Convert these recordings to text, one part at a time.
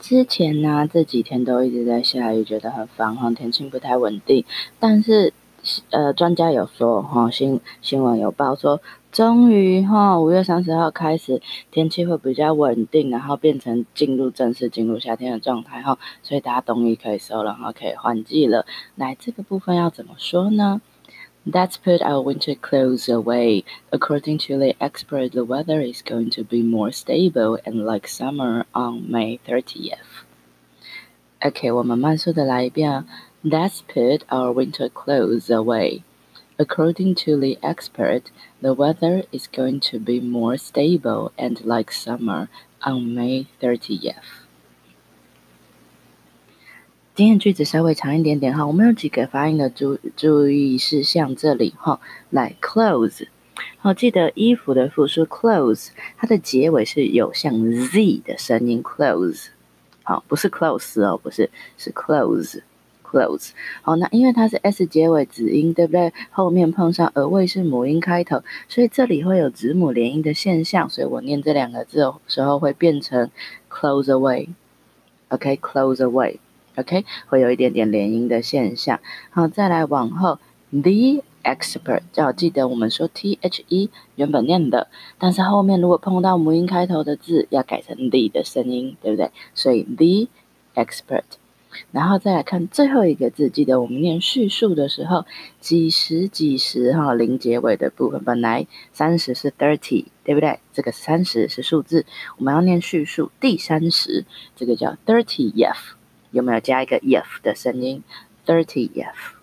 之前呢，这几天都一直在下雨，觉得很烦哈，天气不太稳定。但是，呃，专家有说哈，新新闻有报说，终于哈，五月三十号开始，天气会比较稳定，然后变成进入正式进入夏天的状态哈，所以大家冬衣可以收了哈，可以换季了。来，这个部分要怎么说呢 ？Let's put our winter clothes away. According to the expert, the weather is going to be more stable and like summer on May 30th. OK，我们慢速的来一遍。Let's put our winter clothes away. According to the expert, the weather is going to be more stable and like summer on May 30th. 今天句子稍微长一点点哈，我们有几个发音的注注意事项，这里哈，来 clothes，好，记得衣服的复数 clothes，它的结尾是有像 z 的声音 clothes，好，不是 close 哦，不是，是 clothes，clothes，好，那因为它是 s 结尾子音，对不对？后面碰上额位是母音开头，所以这里会有子母连音的现象，所以我念这两个字的时候会变成 close away，OK，close away。OK，会有一点点连音的现象。好，再来往后，the expert，要记得我们说 the 原本念的，但是后面如果碰到母音开头的字，要改成 the 的声音，对不对？所以 the expert，然后再来看最后一个字，记得我们念叙述的时候，几十几十哈，零结尾的部分，本来三十是 thirty，对不对？这个三十是数字，我们要念叙述第三十，这个叫 thirtieth。有没有加一个 if 的声音？Thirty if。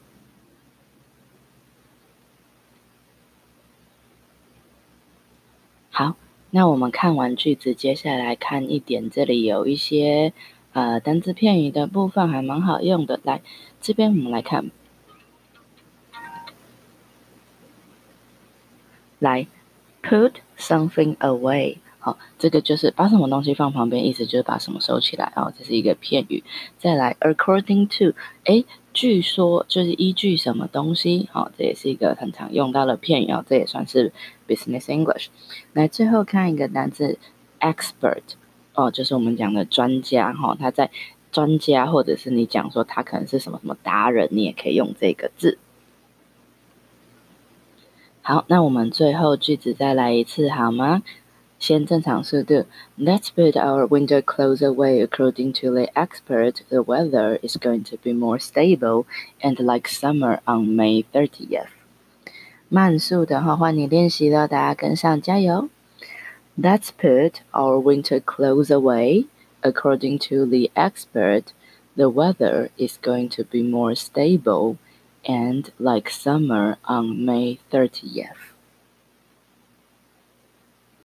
好，那我们看完句子，接下来看一点，这里有一些呃单字片语的部分，还蛮好用的。来，这边我们来看，来，put something away。好，这个就是把什么东西放旁边，意思就是把什么收起来。哦，这是一个片语。再来，according to，诶，据说就是依据什么东西。好，这也是一个很常用到的片语。哦，这也算是 business English。来，最后看一个单词，expert。哦，就是我们讲的专家。哈，他在专家，或者是你讲说他可能是什么什么达人，你也可以用这个字。好，那我们最后句子再来一次好吗？先正常速度。Let's put our winter clothes away. According to the expert, the weather is going to be more stable and like summer on May 30th. 慢速的话，换你练习了，大家跟上，加油。Let's put our winter clothes away. According to the expert, the weather is going to be more stable and like summer on May 30th.